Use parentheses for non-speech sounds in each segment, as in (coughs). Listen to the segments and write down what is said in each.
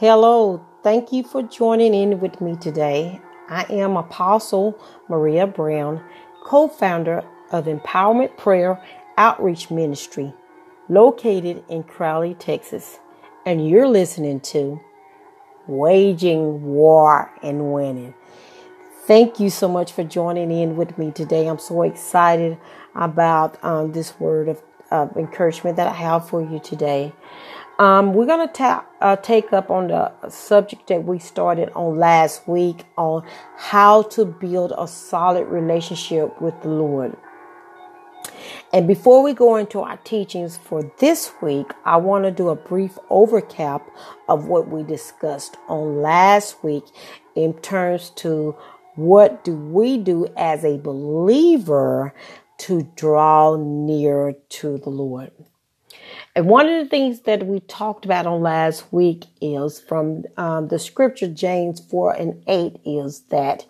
Hello, thank you for joining in with me today. I am Apostle Maria Brown, co founder of Empowerment Prayer Outreach Ministry, located in Crowley, Texas. And you're listening to Waging War and Winning. Thank you so much for joining in with me today. I'm so excited about um, this word of, of encouragement that I have for you today. Um, we're going to ta- uh, take up on the subject that we started on last week on how to build a solid relationship with the Lord. And before we go into our teachings for this week, I want to do a brief overcap of what we discussed on last week in terms to what do we do as a believer to draw near to the Lord. And one of the things that we talked about on last week is from um, the scripture, James 4 and 8, is that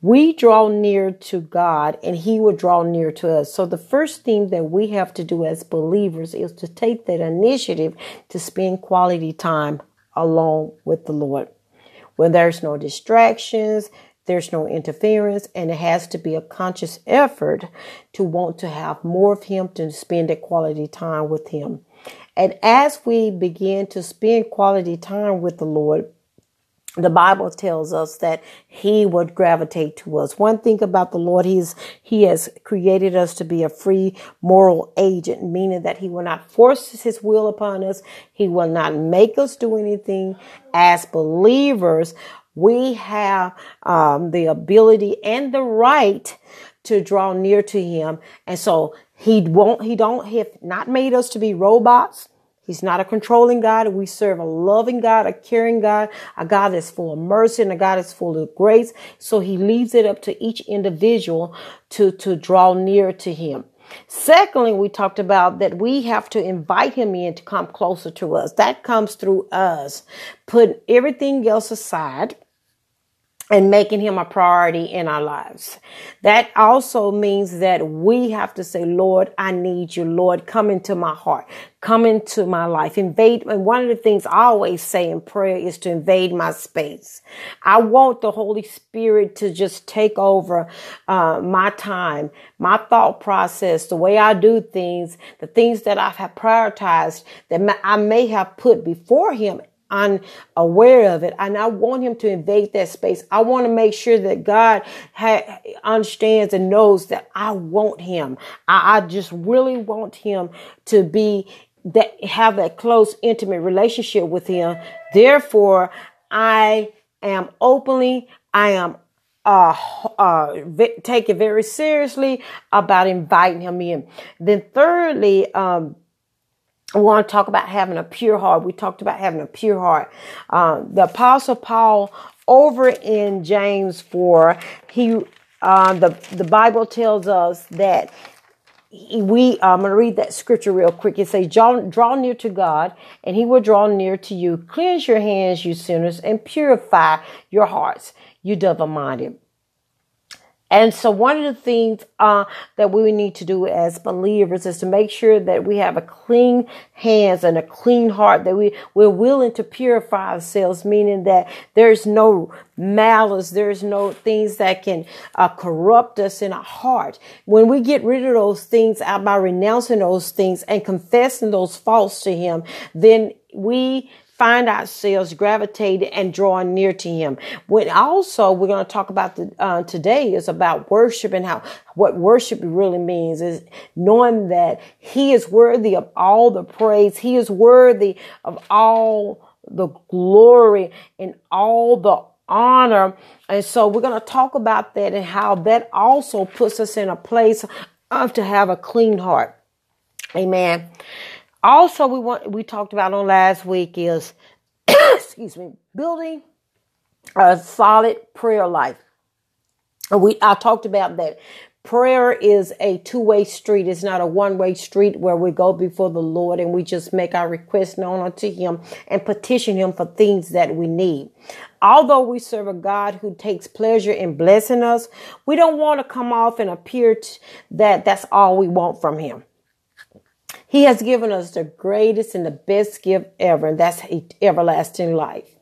we draw near to God and He will draw near to us. So the first thing that we have to do as believers is to take that initiative to spend quality time alone with the Lord. When there's no distractions, there's no interference, and it has to be a conscious effort to want to have more of Him, to spend that quality time with Him. And as we begin to spend quality time with the Lord, the Bible tells us that he would gravitate to us. One thing about the Lord, he's, he has created us to be a free moral agent, meaning that he will not force his will upon us. He will not make us do anything as believers. We have um, the ability and the right to draw near to him. And so he won't, he don't have not made us to be robots. He's not a controlling God. We serve a loving God, a caring God, a God that's full of mercy and a God that's full of grace. So he leaves it up to each individual to, to draw near to him. Secondly, we talked about that we have to invite him in to come closer to us. That comes through us. Put everything else aside and making him a priority in our lives. That also means that we have to say, Lord, I need you. Lord, come into my heart. Come into my life. Invade. And one of the things I always say in prayer is to invade my space. I want the Holy Spirit to just take over uh, my time, my thought process, the way I do things, the things that I have prioritized that I may have put before him unaware of it. And I want him to invade that space. I want to make sure that God ha- understands and knows that I want him. I, I just really want him to be that have that close, intimate relationship with him. Therefore, I am openly, I am uh, uh, take it very seriously about inviting him in. Then thirdly, um, we want to talk about having a pure heart. We talked about having a pure heart. Uh, the apostle Paul over in James 4, he, uh, the, the Bible tells us that we, I'm going to read that scripture real quick. It says, draw, draw near to God and he will draw near to you. Cleanse your hands, you sinners, and purify your hearts, you double minded. And so one of the things uh, that we need to do as believers is to make sure that we have a clean hands and a clean heart, that we, we're willing to purify ourselves, meaning that there's no malice, there's no things that can uh, corrupt us in our heart. When we get rid of those things out by renouncing those things and confessing those faults to Him, then we find ourselves gravitating and drawing near to him. When also we're going to talk about the, uh, today is about worship and how what worship really means is knowing that he is worthy of all the praise. He is worthy of all the glory and all the honor. And so we're going to talk about that and how that also puts us in a place of to have a clean heart. Amen. Also, we want we talked about on last week is (coughs) excuse me, building a solid prayer life. We I talked about that. Prayer is a two-way street. It's not a one-way street where we go before the Lord and we just make our requests known unto him and petition him for things that we need. Although we serve a God who takes pleasure in blessing us, we don't want to come off and appear that that's all we want from him. He has given us the greatest and the best gift ever, and that's everlasting life.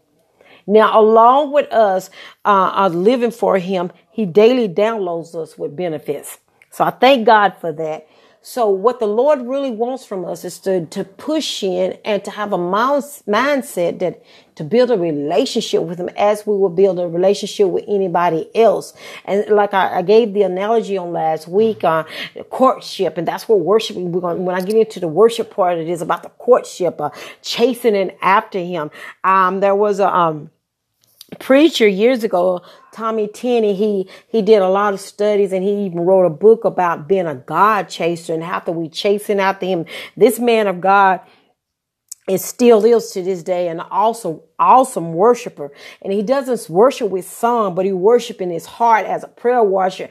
Now, along with us uh, uh, living for Him, He daily downloads us with benefits. So I thank God for that. So what the Lord really wants from us is to, to push in and to have a mindset that to build a relationship with him as we would build a relationship with anybody else. And like I, I gave the analogy on last week, uh, courtship, and that's what worshiping, we're going, when I get into the worship part, it is about the courtship, uh, chasing and after him. Um, there was a, um, preacher years ago, Tommy Tenney, he, he did a lot of studies and he even wrote a book about being a God chaser and how to we chasing after him. This man of God is still is to this day and also awesome worshiper. And he doesn't worship with song, but he worship in his heart as a prayer warrior,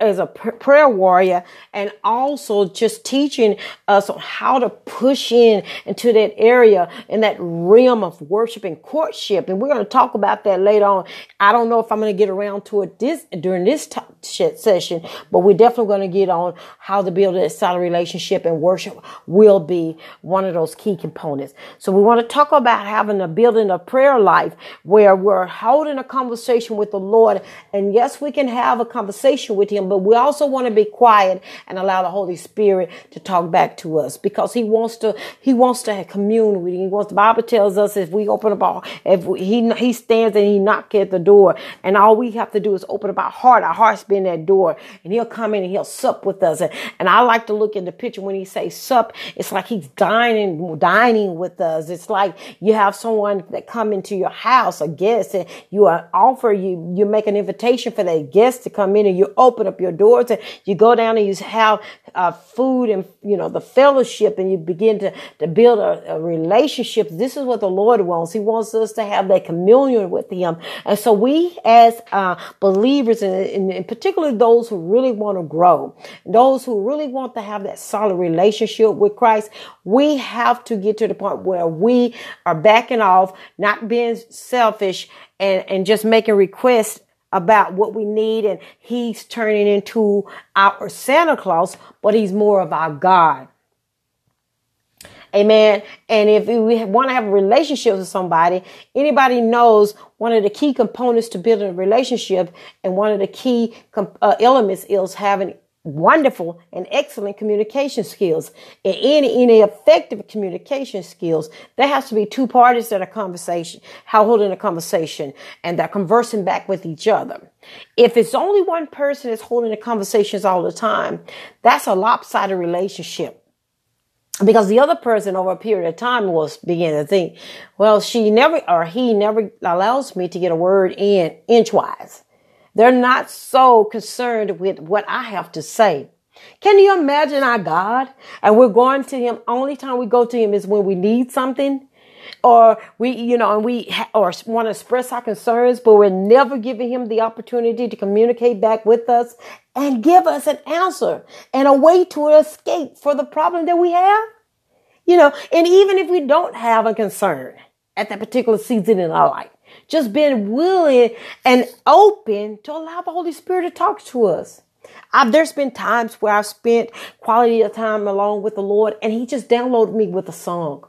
as a prayer warrior, and also just teaching us on how to push in into that area in that realm of worship and courtship. And we're going to talk about that later on. I don't know if I'm going to get around to it this during this t- session, but we're definitely going to get on how to build a solid relationship and worship will be one of those key components. So we want to talk about having a building a prayer life where we're holding a conversation with the Lord. And yes, we can have a conversation with him, but we also want to be quiet and allow the Holy Spirit to talk back to us because he wants to, he wants to commune with you. He wants, the Bible tells us if we open up our, if we, he, he stands and he knocks at the door and all we have to do is open up our heart. Our heart's been that door and he'll come in and he'll sup with us. And, and I like to look in the picture when he says sup, it's like he's dining, dining with us. It's like you have someone that come into your house, a guest, and you offer, you, you make an invitation for that guest to come in and you open up your doors and you go down and you have uh, food and, you know, the fellowship and you begin to, to build a, a relationship. This is what the Lord wants. He wants us to have that communion with Him. And so we as uh, believers and, and particularly those who really want to grow, those who really want to have that solid relationship with Christ, we have to get to the point where we are backing off, not being selfish and, and just making requests about what we need and he's turning into our Santa Claus, but he's more of our God. Amen. And if we want to have a relationship with somebody, anybody knows one of the key components to building a relationship and one of the key uh, elements is having wonderful and excellent communication skills. And any, any effective communication skills, there has to be two parties that are conversation, how holding a conversation and they're conversing back with each other. If it's only one person that's holding the conversations all the time, that's a lopsided relationship. Because the other person over a period of time was beginning to think, well, she never or he never allows me to get a word in inchwise. They're not so concerned with what I have to say. Can you imagine our God? And we're going to Him. Only time we go to Him is when we need something, or we, you know, and we ha- or want to express our concerns, but we're never giving Him the opportunity to communicate back with us and give us an answer and a way to escape for the problem that we have. You know, and even if we don't have a concern at that particular season in our life, just being willing and open to allow the Holy Spirit to talk to us. I've, there's been times where I've spent quality of time along with the Lord and he just downloaded me with a song.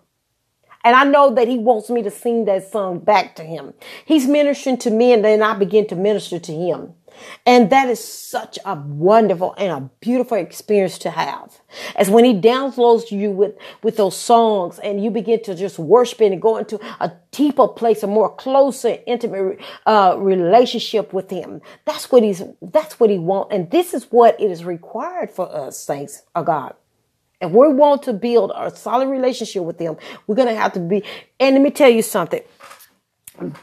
And I know that he wants me to sing that song back to him. He's ministering to me and then I begin to minister to him. And that is such a wonderful and a beautiful experience to have. As when he downloads you with, with those songs and you begin to just worship and go into a deeper place, a more closer, intimate, uh, relationship with him. That's what he's, that's what he wants. And this is what it is required for us, saints of God. If we want to build a solid relationship with them, we're going to have to be, and let me tell you something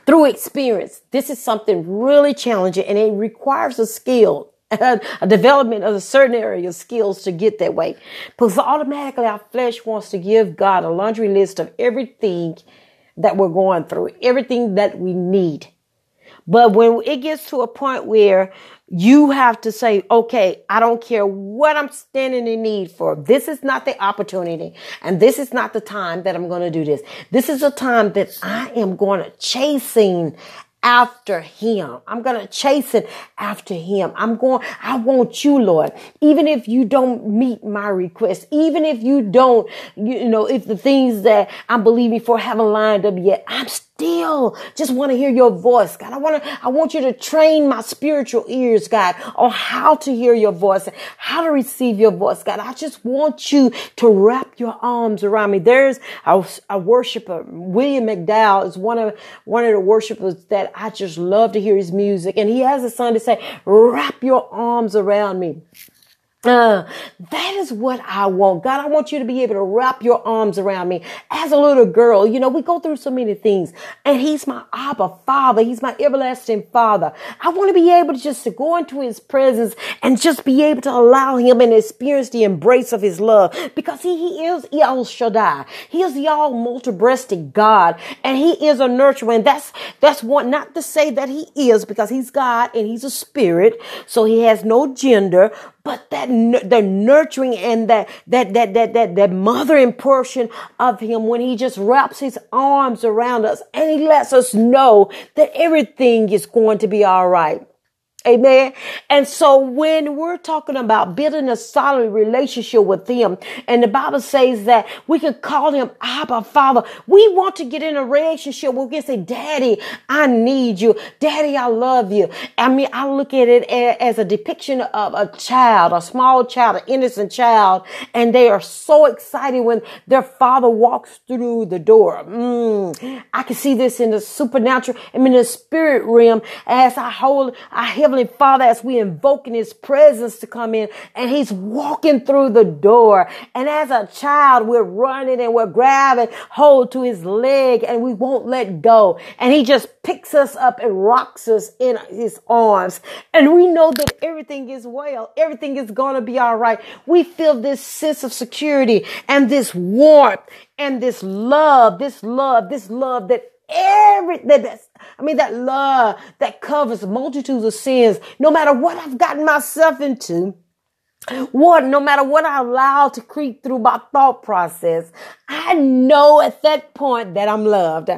through experience. This is something really challenging and it requires a skill, (laughs) a development of a certain area of skills to get that way. Because automatically our flesh wants to give God a laundry list of everything that we're going through, everything that we need. But when it gets to a point where you have to say, okay, I don't care what I'm standing in need for. This is not the opportunity and this is not the time that I'm going to do this. This is a time that I am going to chasing after him. I'm going to chase it after him. I'm going, I want you, Lord. Even if you don't meet my request, even if you don't, you know, if the things that I'm believing for haven't lined up yet, I'm still just want to hear your voice, God. I want to, I want you to train my spiritual ears, God, on how to hear your voice, how to receive your voice, God. I just want you to wrap your arms around me. There's a, a worshiper, uh, William McDowell is one of, one of the worshipers that I just love to hear his music. And he has a song to say, wrap your arms around me. Uh, that is what I want. God, I want you to be able to wrap your arms around me as a little girl. You know, we go through so many things and he's my Abba father. He's my everlasting father. I want to be able to just to go into his presence and just be able to allow him and experience the embrace of his love because he, he is El Shaddai. He is the all multi-breasted God and he is a nurturer. And that's, that's one, not to say that he is because he's God and he's a spirit. So he has no gender, but that the nurturing and that that that that that that mothering portion of him when he just wraps his arms around us and he lets us know that everything is going to be all right. Amen. And so when we're talking about building a solid relationship with him, and the Bible says that we can call him Abba Father, we want to get in a relationship where we can say, Daddy, I need you. Daddy, I love you. I mean, I look at it as a depiction of a child, a small child, an innocent child, and they are so excited when their father walks through the door. Mm, I can see this in the supernatural, I mean, the spirit realm as I hold, I heavenly Heavenly Father, as we invoke in His presence to come in and He's walking through the door. And as a child, we're running and we're grabbing hold to His leg and we won't let go. And He just picks us up and rocks us in His arms. And we know that everything is well. Everything is going to be all right. We feel this sense of security and this warmth and this love, this love, this love that every that that's I mean that love that covers multitudes of sins, no matter what I've gotten myself into. What, no matter what I allow to creep through my thought process, I know at that point that I'm loved.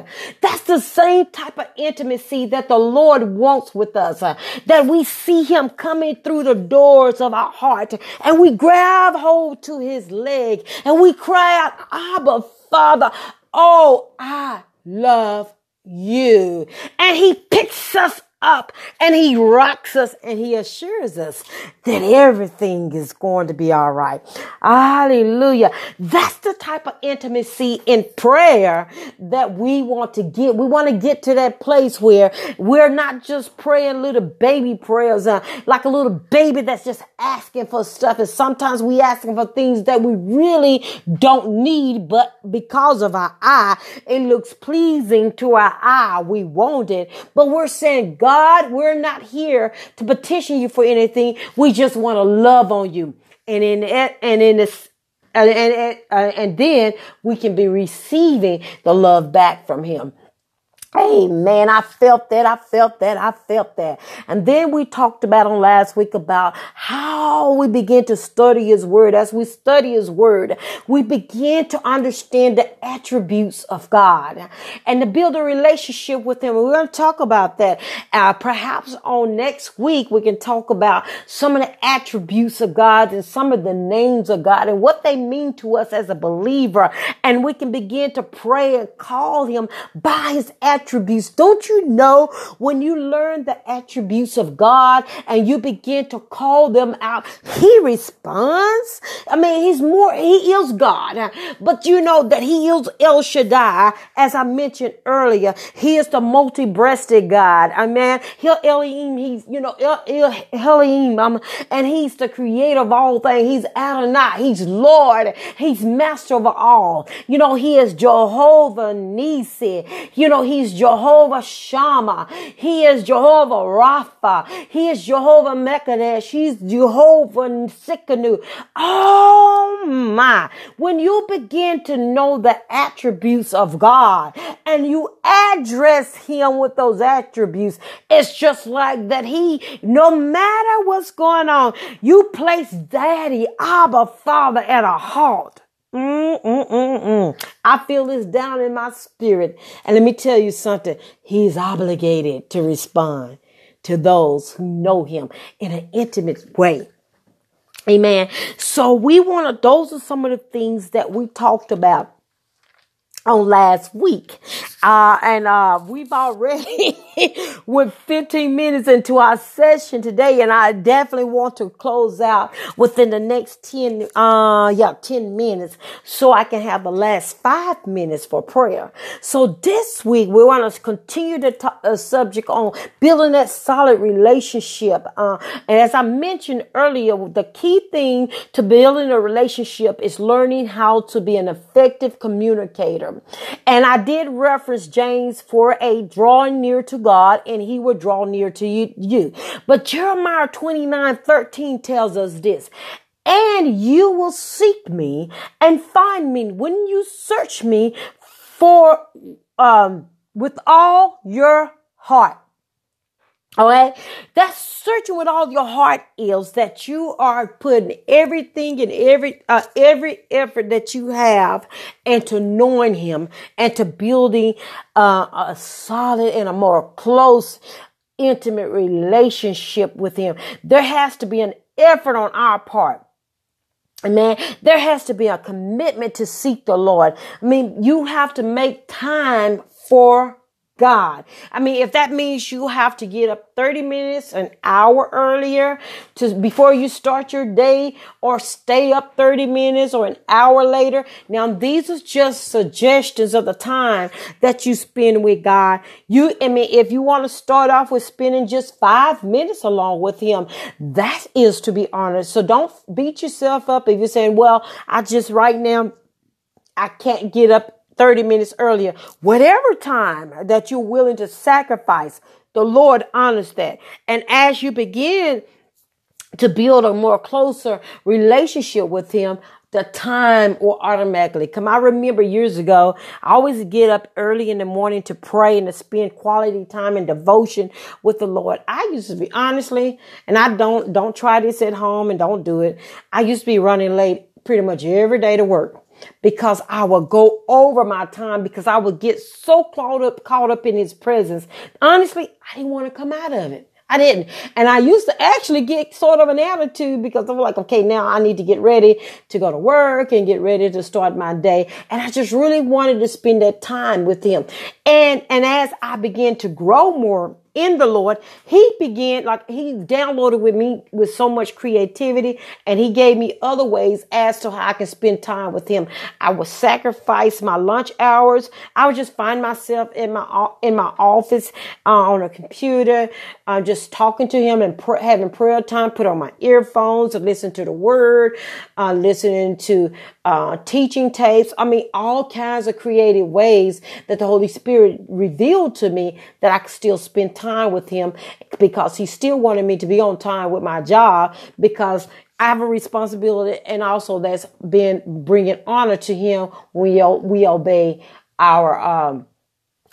That's the same type of intimacy that the Lord wants with us, uh, that we see him coming through the doors of our heart and we grab hold to his leg and we cry out, Abba, Father, oh, I love you. And he picks us up and he rocks us and he assures us that everything is going to be all right. Hallelujah. That's the type of intimacy in prayer that we want to get. We want to get to that place where we're not just praying little baby prayers, uh, like a little baby that's just asking for stuff. And sometimes we asking for things that we really don't need, but because of our eye, it looks pleasing to our eye. We want it, but we're saying, God, God, we're not here to petition you for anything. We just want to love on you. And in it, and in this, and, and, uh, and then we can be receiving the love back from him. Amen. I felt that. I felt that. I felt that. And then we talked about on last week about how we begin to study his word. As we study his word, we begin to understand the attributes of God and to build a relationship with him. We're going to talk about that. Uh, perhaps on next week, we can talk about some of the attributes of God and some of the names of God and what they mean to us as a believer. And we can begin to pray and call him by his attributes attributes. Don't you know when you learn the attributes of God and you begin to call them out, he responds? I mean, he's more, he is God, but you know that he is El Shaddai, as I mentioned earlier. He is the multi-breasted God. I mean, he'll Elohim, he's, you know, El, Elohim, um, and he's the creator of all things. He's Adonai. He's Lord. He's master of all. You know, he is Jehovah Nisi. You know, he's Jehovah Shammah. He is Jehovah Rapha. He is Jehovah Mekadesh. He's Jehovah Tsidkenu. Oh my. When you begin to know the attributes of God and you address him with those attributes, it's just like that he, no matter what's going on, you place daddy, Abba, Father at a halt. Mm-mm-mm-mm. I feel this down in my spirit. And let me tell you something. He's obligated to respond to those who know him in an intimate way. Amen. So we want to, those are some of the things that we talked about on last week. Uh, and, uh, we've already (laughs) went 15 minutes into our session today. And I definitely want to close out within the next 10, uh, yeah, 10 minutes so I can have the last five minutes for prayer. So this week we want to continue the t- uh, subject on building that solid relationship. Uh, and as I mentioned earlier, the key thing to building a relationship is learning how to be an effective communicator. And I did reference James for a drawing near to God and he will draw near to you. But Jeremiah 29, 13 tells us this. And you will seek me and find me when you search me for, um, with all your heart. Okay, that's searching with all your heart is that you are putting everything and every uh, every effort that you have into knowing Him and to building uh, a solid and a more close, intimate relationship with Him. There has to be an effort on our part. Man, there has to be a commitment to seek the Lord. I mean, you have to make time for God. I mean, if that means you have to get up 30 minutes, an hour earlier to before you start your day or stay up 30 minutes or an hour later. Now, these are just suggestions of the time that you spend with God. You, I mean, if you want to start off with spending just five minutes along with him, that is to be honest. So don't beat yourself up if you're saying, well, I just right now, I can't get up 30 minutes earlier, whatever time that you're willing to sacrifice, the Lord honors that. And as you begin to build a more closer relationship with Him, the time will automatically come. I remember years ago, I always get up early in the morning to pray and to spend quality time and devotion with the Lord. I used to be honestly, and I don't, don't try this at home and don't do it. I used to be running late pretty much every day to work because I would go over my time because I would get so caught up, caught up in his presence. Honestly, I didn't want to come out of it. I didn't. And I used to actually get sort of an attitude because I'm like, okay, now I need to get ready to go to work and get ready to start my day. And I just really wanted to spend that time with him. And, and as I began to grow more in the Lord, he began like he downloaded with me with so much creativity and he gave me other ways as to how I can spend time with him. I would sacrifice my lunch hours. I would just find myself in my in my office uh, on a computer, uh, just talking to him and pr- having prayer time. Put on my earphones and listen to the word, uh, listening to uh, teaching tapes. I mean, all kinds of creative ways that the Holy Spirit revealed to me that I could still spend time with Him because He still wanted me to be on time with my job because I have a responsibility and also that's been bringing honor to Him when we, we obey our, um,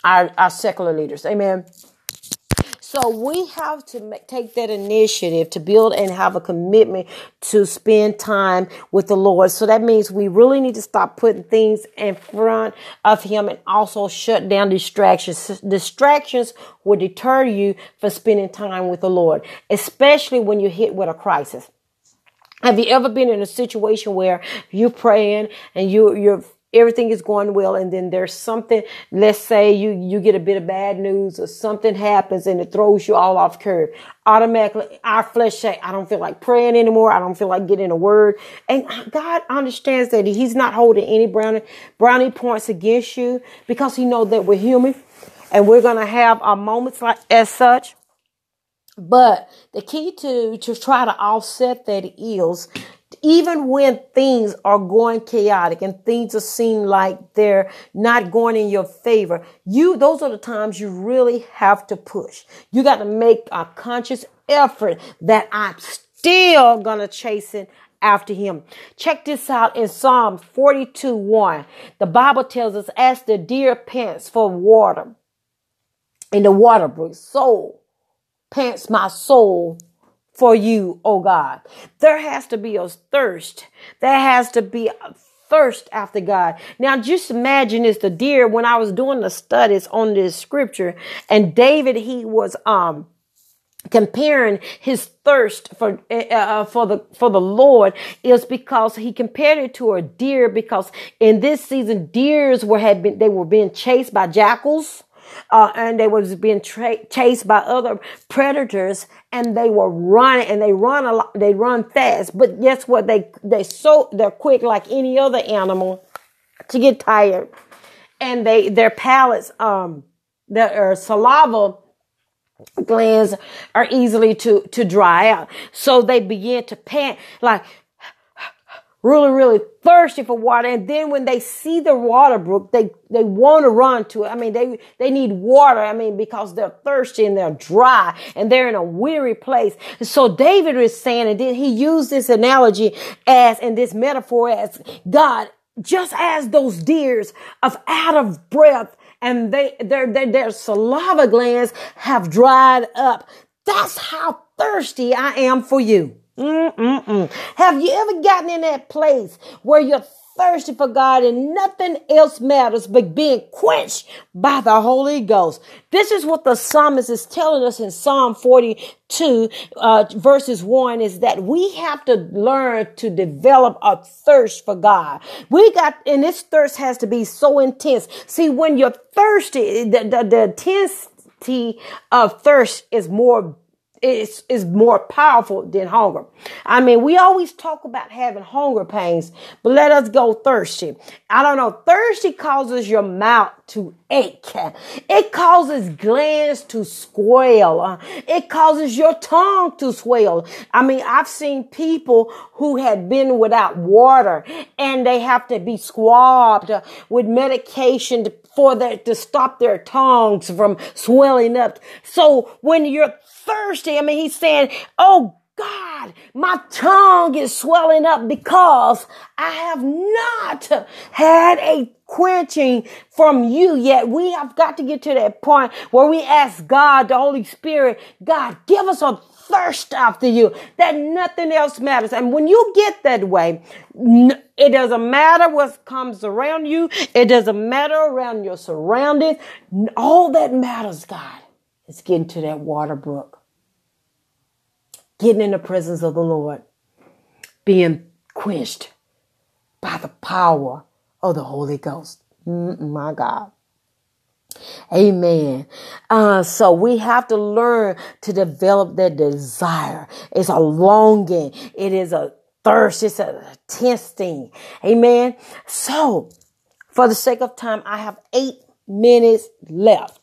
our, our secular leaders. Amen. So we have to make, take that initiative to build and have a commitment to spend time with the Lord. So that means we really need to stop putting things in front of Him and also shut down distractions. Distractions will deter you from spending time with the Lord, especially when you're hit with a crisis. Have you ever been in a situation where you're praying and you, you're everything is going well and then there's something let's say you you get a bit of bad news or something happens and it throws you all off curve. Automatically our flesh say i don't feel like praying anymore. I don't feel like getting a word. And god understands that he's not holding any brownie brownie points against you because he knows that we're human and we're to have our moments like as such. But the key to to try to offset that is even when things are going chaotic and things are seem like they're not going in your favor, you, those are the times you really have to push. You got to make a conscious effort that I'm still going to chase it after him. Check this out in Psalm 42 1. The Bible tells us, as the deer pants for water in the water brook, so pants my soul for you, oh God. There has to be a thirst. There has to be a thirst after God. Now just imagine this, the deer, when I was doing the studies on this scripture and David, he was, um, comparing his thirst for uh, uh, for the for the Lord is because he compared it to a deer because in this season deers were had been they were being chased by jackals uh, and they was being tra- chased by other predators and they were running and they run a lot they run fast. But guess what? They they so they're quick like any other animal to get tired. And they their palates um their saliva glands are easily to, to dry out. So they begin to pant like really, really thirsty for water. And then when they see the water brook, they, they want to run to it. I mean, they, they need water. I mean, because they're thirsty and they're dry and they're in a weary place. so David is saying, and then he used this analogy as, and this metaphor as God, just as those deers of out of breath and they, their, their, their saliva glands have dried up. That's how thirsty I am for you. Mm-mm-mm. Have you ever gotten in that place where you're thirsty for God and nothing else matters but being quenched by the Holy Ghost. This is what the psalmist is telling us in Psalm 42, uh, verses 1 is that we have to learn to develop a thirst for God. We got, and this thirst has to be so intense. See, when you're thirsty, the, the, the intensity of thirst is more is, is more powerful than hunger. I mean, we always talk about having hunger pains, but let us go thirsty. I don't know. Thirsty causes your mouth to ache. It causes glands to swell. It causes your tongue to swell. I mean, I've seen people who had been without water and they have to be swabbed with medication to, for their, to stop their tongues from swelling up. So when you're thirsty. I mean, he's saying, Oh God, my tongue is swelling up because I have not had a quenching from you yet. We have got to get to that point where we ask God, the Holy Spirit, God, give us a thirst after you that nothing else matters. And when you get that way, it doesn't matter what comes around you. It doesn't matter around your surroundings. All that matters, God, is getting to that water brook getting in the presence of the Lord, being quenched by the power of the Holy Ghost. Mm, my God. Amen. Uh, so we have to learn to develop that desire. It's a longing. It is a thirst. It's a testing. Amen. So for the sake of time, I have eight minutes left.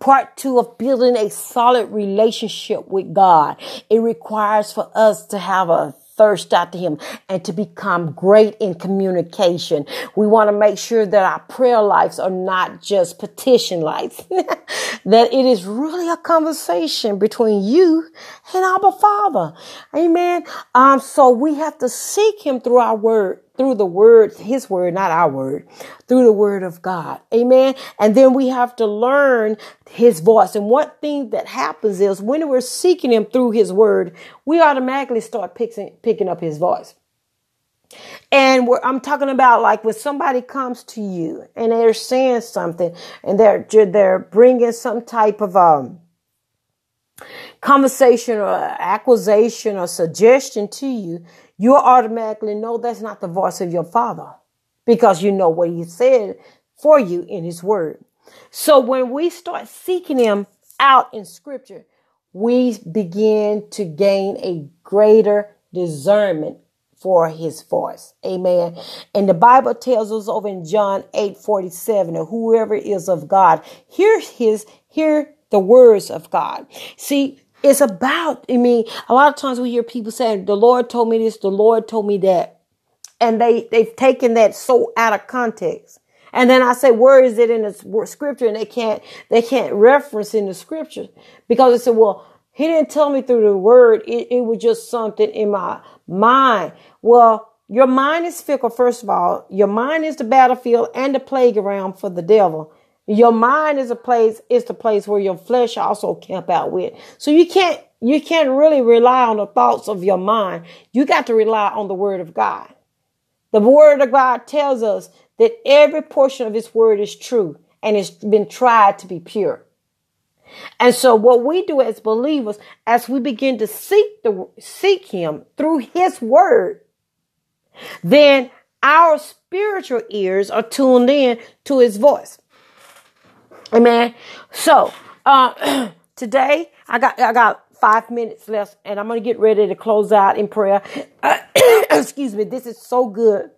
Part two of building a solid relationship with God. It requires for us to have a thirst after him and to become great in communication. We want to make sure that our prayer lives are not just petition lives, (laughs) that it is really a conversation between you and our Father. Amen. Um, so we have to seek him through our word through the word, his word, not our word, through the word of God. Amen. And then we have to learn his voice. And one thing that happens is when we're seeking him through his word, we automatically start picking, picking up his voice. And I'm talking about like when somebody comes to you and they're saying something and they're, they're bringing some type of, um, conversation or accusation or suggestion to you, you automatically know that's not the voice of your father because you know what he said for you in his word. So when we start seeking him out in scripture, we begin to gain a greater discernment for his voice. Amen. And the Bible tells us over in John 8 47, that whoever is of God, hear his, hear the words of God. See, it's about, I mean, a lot of times we hear people saying, the Lord told me this, the Lord told me that. And they, they've taken that so out of context. And then I say, where is it in the scripture? And they can't, they can't reference in the scripture because they said, well, he didn't tell me through the word. It, it was just something in my mind. Well, your mind is fickle, first of all. Your mind is the battlefield and the playground for the devil. Your mind is a place, is the place where your flesh also camp out with. So you can't, you can't really rely on the thoughts of your mind. You got to rely on the word of God. The word of God tells us that every portion of his word is true and it's been tried to be pure. And so what we do as believers, as we begin to seek the, seek him through his word, then our spiritual ears are tuned in to his voice. Amen. So, uh, (clears throat) today I got, I got five minutes left and I'm to get ready to close out in prayer. Uh, (clears throat) excuse me. This is so good.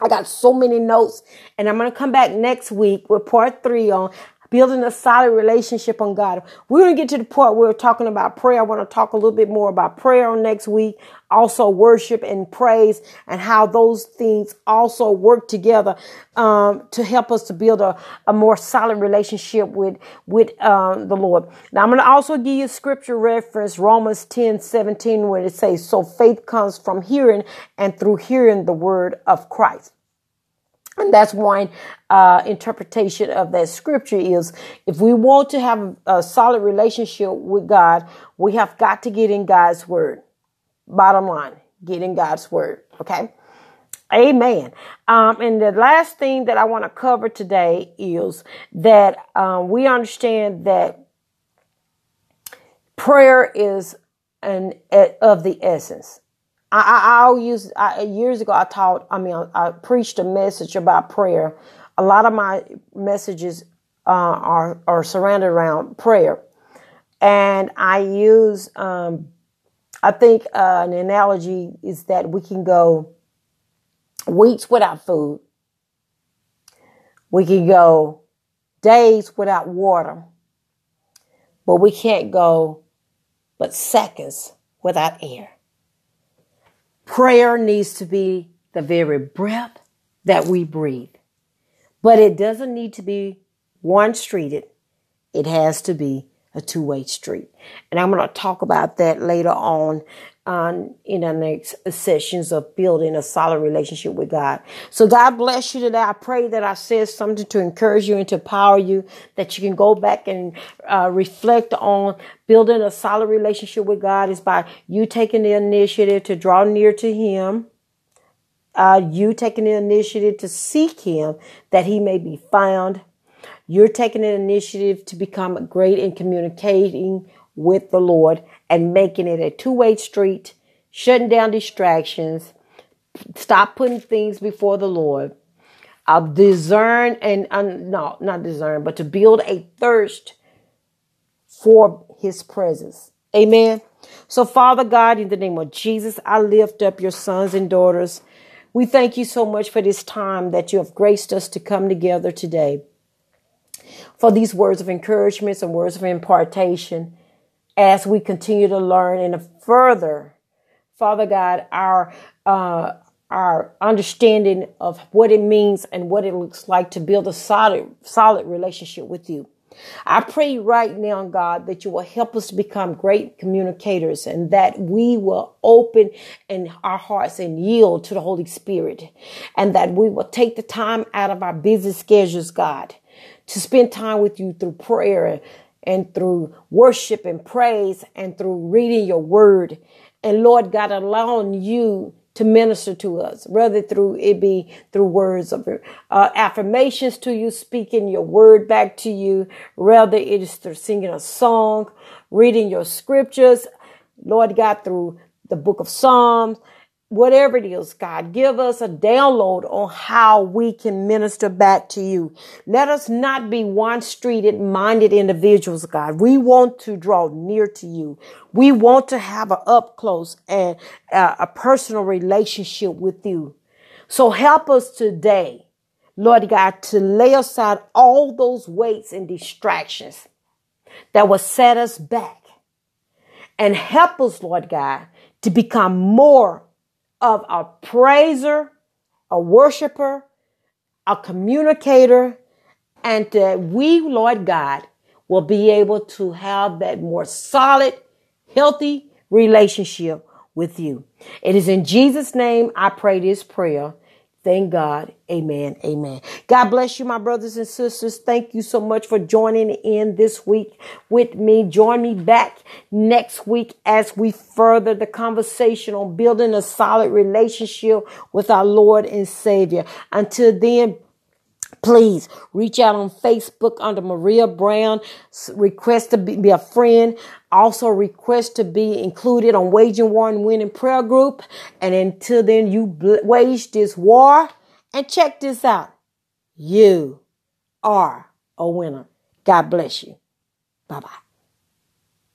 I got so many notes and I'm to come back next week with part three on building a solid relationship on God. We're going to get to the point where we're talking about prayer. I want to talk a little bit more about prayer next week. Also worship and praise and how those things also work together, um, to help us to build a, a more solid relationship with, with, um, the Lord. Now I'm going to also give you scripture reference, Romans 10, 17, where it says, so faith comes from hearing and through hearing the word of Christ. And that's one uh, interpretation of that scripture is if we want to have a solid relationship with God, we have got to get in God's word. Bottom line, get in God's word. Okay. Amen. Um, and the last thing that I want to cover today is that um, we understand that prayer is an of the essence. I, will use I, years ago. I taught. I mean, I, I, preached a message about prayer. A lot of my messages uh, are are surrounded around prayer, and I use. Um, I think uh, an analogy is that we can go weeks without food. We can go days without water, but we can't go but seconds without air. Prayer needs to be the very breath that we breathe. But it doesn't need to be one streeted. It has to be a two way street. And I'm going to talk about that later on on in the next sessions of building a solid relationship with God. So God bless you today. I pray that I said something to encourage you and to empower you that you can go back and uh, reflect on building a solid relationship with God is by you taking the initiative to draw near to Him. Uh, you taking the initiative to seek Him that He may be found. You're taking an initiative to become great in communicating with the Lord and making it a two way street, shutting down distractions, stop putting things before the Lord. I'll discern and uh, no, not discern, but to build a thirst for his presence. Amen. So, Father God, in the name of Jesus, I lift up your sons and daughters. We thank you so much for this time that you have graced us to come together today. For these words of encouragement and words of impartation as we continue to learn and further, Father God, our uh, our understanding of what it means and what it looks like to build a solid solid relationship with you. I pray right now, God, that you will help us to become great communicators and that we will open in our hearts and yield to the Holy Spirit and that we will take the time out of our busy schedules, God, to spend time with you through prayer and through worship and praise and through reading your word. And Lord God, allowing you to minister to us, whether through it be through words of uh, affirmations to you, speaking your word back to you, rather it is through singing a song, reading your scriptures, Lord God, through the book of Psalms, whatever it is, God, give us a download on how we can minister back to you. Let us not be one streeted minded individuals, God. We want to draw near to you. We want to have an up close and uh, a personal relationship with you. So help us today, Lord God, to lay aside all those weights and distractions that will set us back and help us, Lord God, to become more of a praiser, a worshiper, a communicator, and that we, Lord God, will be able to have that more solid, healthy relationship with you. It is in Jesus' name I pray this prayer. Thank God. Amen. Amen. God bless you, my brothers and sisters. Thank you so much for joining in this week with me. Join me back next week as we further the conversation on building a solid relationship with our Lord and Savior. Until then, Please reach out on Facebook under Maria Brown. Request to be, be, a friend. Also request to be included on Waging War and Winning Prayer Group. And until then, you wage this war. And check this out. You are a winner. God bless you. Bye bye.